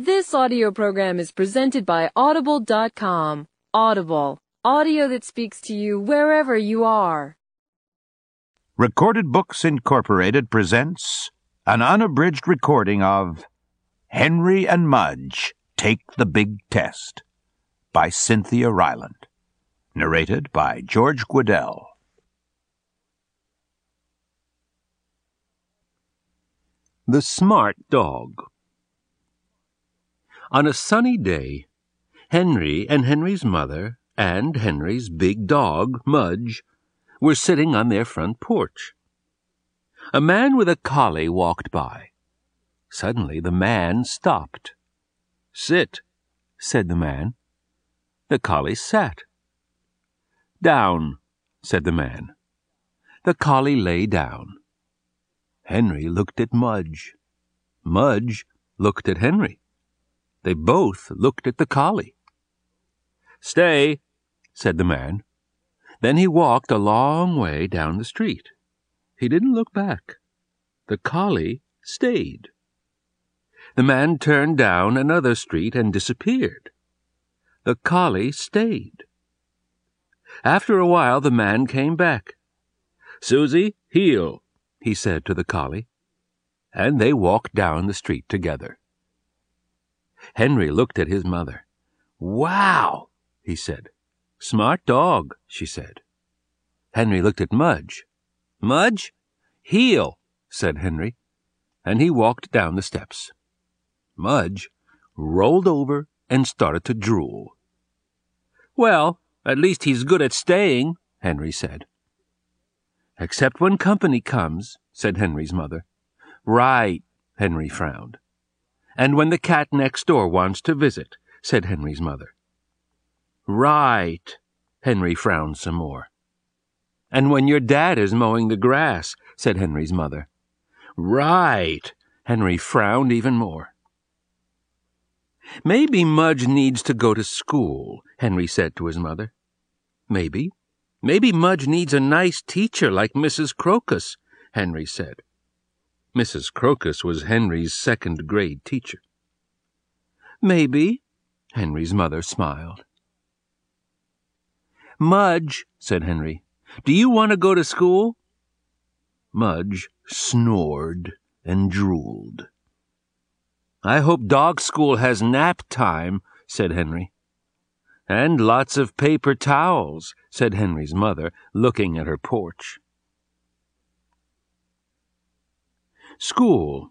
This audio program is presented by Audible.com. Audible, audio that speaks to you wherever you are. Recorded Books Incorporated presents an unabridged recording of Henry and Mudge Take the Big Test by Cynthia Rylant. Narrated by George Guidall. The Smart Dog On a sunny day, Henry and Henry's mother and Henry's big dog, Mudge, were sitting on their front porch. A man with a collie walked by. Suddenly the man stopped. Sit, said the man. The collie sat. Down, said the man. The collie lay down. Henry looked at Mudge. Mudge looked at Henry. They both looked at the collie. Stay, said the man. Then he walked a long way down the street. He didn't look back. The collie stayed. The man turned down another street and disappeared. The collie stayed. After a while, the man came back. Susie, heel, he said to the collie, and they walked down the street together. Henry looked at his mother. Wow, he said. Smart dog, she said. Henry looked at Mudge. Mudge? Heel, said Henry, and he walked down the steps. Mudge rolled over and started to drool. Well, at least he's good at staying, Henry said. Except when company comes, said Henry's mother. Right, Henry frowned. And when the cat next door wants to visit, said Henry's mother. Right, Henry frowned some more. And when your dad is mowing the grass, said Henry's mother. Right, Henry frowned even more. Maybe Mudge needs to go to school, Henry said to his mother. Maybe. Maybe Mudge needs a nice teacher like Mrs. Crocus, Henry said. Mrs. Crocus was Henry's second grade teacher. Maybe, Henry's mother smiled. Mudge, said Henry, do you want to go to school? Mudge snored and drooled. I hope dog school has nap time, said Henry. And lots of paper towels, said Henry's mother, looking at her porch. School.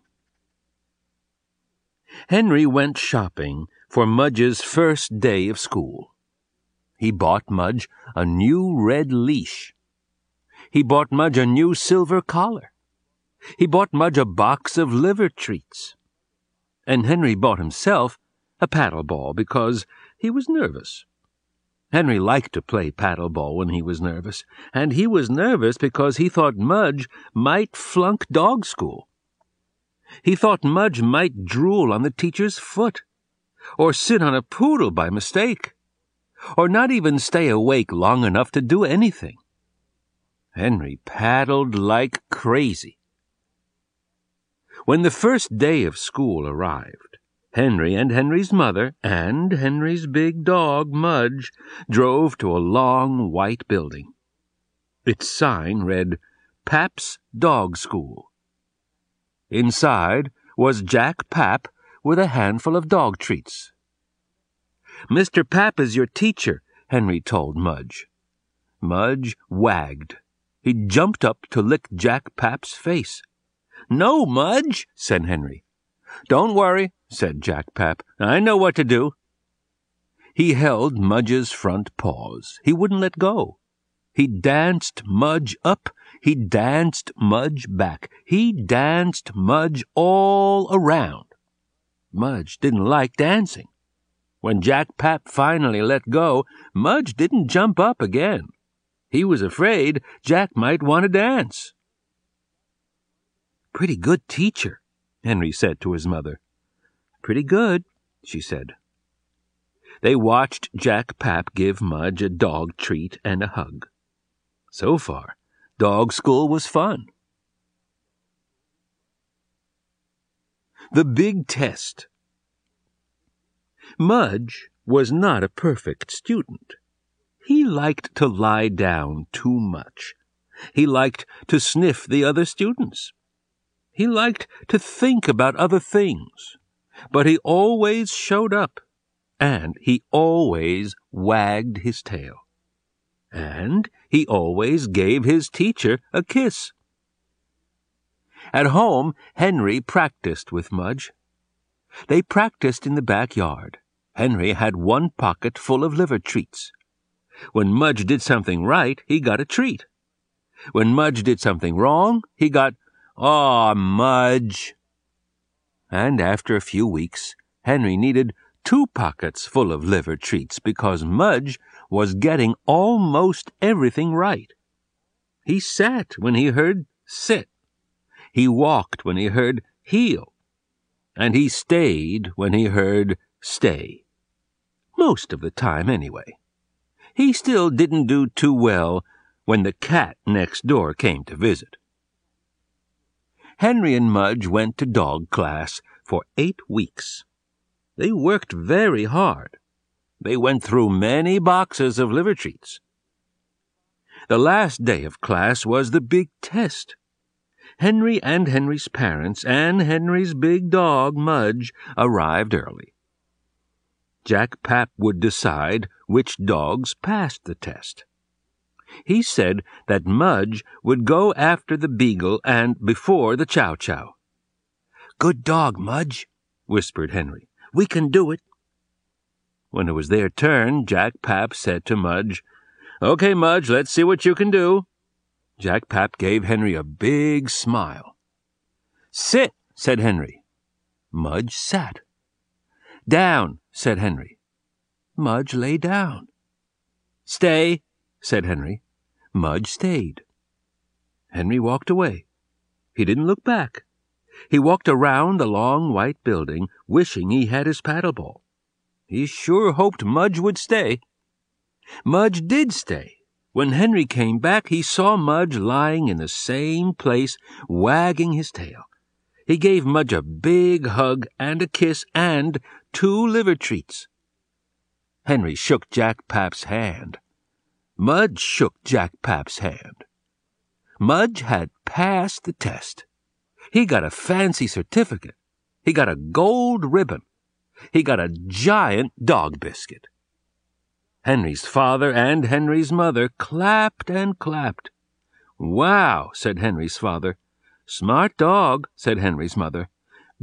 Henry went shopping for Mudge's first day of school. He bought Mudge a new red leash. He bought Mudge a new silver collar. He bought Mudge a box of liver treats. And Henry bought himself a paddle ball because he was nervous. Henry liked to play paddle ball when he was nervous, and he was nervous because he thought Mudge might flunk dog school. He thought Mudge might drool on the teacher's foot, or sit on a poodle by mistake, or not even stay awake long enough to do anything. Henry paddled like crazy. When the first day of school arrived, Henry and Henry's mother and Henry's big dog, Mudge, drove to a long white building. Its sign read, Pap's Dog School. Inside was Jack Pap with a handful of dog treats. Mr. Pap is your teacher, Henry told Mudge. Mudge wagged. He jumped up to lick Jack Pap's face. No, Mudge, said Henry. Don't worry, said Jack Pap. I know what to do. He held Mudge's front paws. He wouldn't let go. He danced Mudge up. He danced Mudge back. He danced Mudge all around. Mudge didn't like dancing. When Jack Pap finally let go, Mudge didn't jump up again. He was afraid Jack might want to dance. Pretty good teacher, Henry said to his mother. Pretty good, she said. They watched Jack Pap give Mudge a dog treat and a hug. So far, dog school was fun. The Big Test Mudge was not a perfect student. He liked to lie down too much. He liked to sniff the other students. He liked to think about other things. But he always showed up, and he always wagged his tail. And he always gave his teacher a kiss. At home, Henry practiced with Mudge. They practiced in the backyard. Henry had one pocket full of liver treats. When Mudge did something right, he got a treat. When Mudge did something wrong, he got, Aw, Mudge. And after a few weeks, Henry needed two pockets full of liver treats because Mudge was getting almost everything right. He sat when he heard sit. He walked when he heard heel. And he stayed when he heard stay. Most of the time, anyway. He still didn't do too well when the cat next door came to visit. Henry and Mudge went to dog class for eight weeks. They worked very hard. They went through many boxes of liver treats. The last day of class was the big test. Henry and Henry's parents and Henry's big dog, Mudge, arrived early. Jack Pap would decide which dogs passed the test. He said that Mudge would go after the beagle and before the chow chow. Good dog, Mudge, whispered Henry. We can do it. When it was their turn, Jack Pap said to Mudge, Okay, Mudge, let's see what you can do. Jack Pap gave Henry a big smile. Sit, said Henry. Mudge sat. Down, said Henry. Mudge lay down. Stay, said Henry. Mudge stayed. Henry walked away. He didn't look back. He walked around the long white building, wishing he had his paddle ball. He sure hoped Mudge would stay. Mudge did stay. When Henry came back, he saw Mudge lying in the same place, wagging his tail. He gave Mudge a big hug and a kiss and two liver treats. Henry shook Jack Pap's hand. Mudge shook Jack Pap's hand. Mudge had passed the test. He got a fancy certificate. He got a gold ribbon. He got a giant dog biscuit. Henry's father and Henry's mother clapped and clapped. Wow, said Henry's father. Smart dog, said Henry's mother.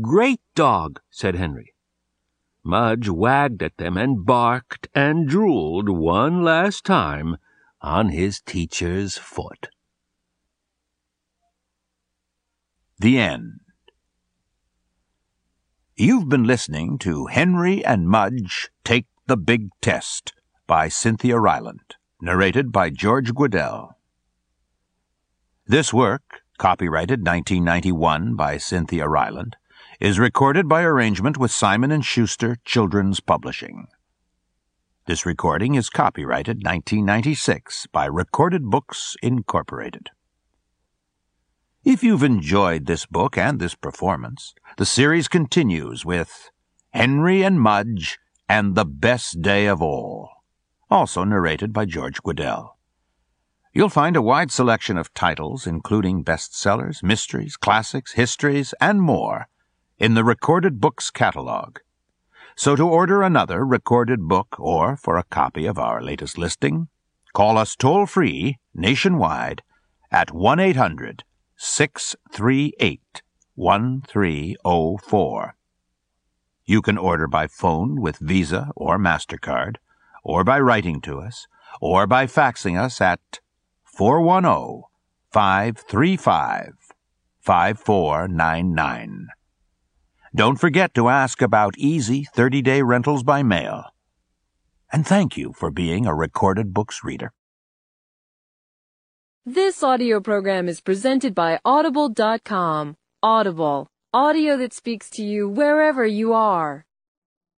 Great dog, said Henry. Mudge wagged at them and barked and drooled one last time on his teacher's foot. The End. You've been listening to Henry and Mudge Take the Big Test by Cynthia Rylant, narrated by George Guidall. This work, copyrighted 1991 by Cynthia Rylant, is recorded by arrangement with Simon & Schuster Children's Publishing. This recording is copyrighted 1996 by Recorded Books Incorporated. If you've enjoyed this book and this performance, the series continues with Henry and Mudge and the Best Day of All, also narrated by George Guidall. You'll find a wide selection of titles, including bestsellers, mysteries, classics, histories, and more, in the Recorded Books catalog. So to order another recorded book or for a copy of our latest listing, call us toll free nationwide at 1 800 638 1304. You can order by phone with Visa or MasterCard, or by writing to us, or by faxing us at 410 535 5499. Don't forget to ask about easy 30 day rentals by mail. And thank you for being a recorded books reader. This audio program is presented by Audible.com. Audible, audio that speaks to you wherever you are.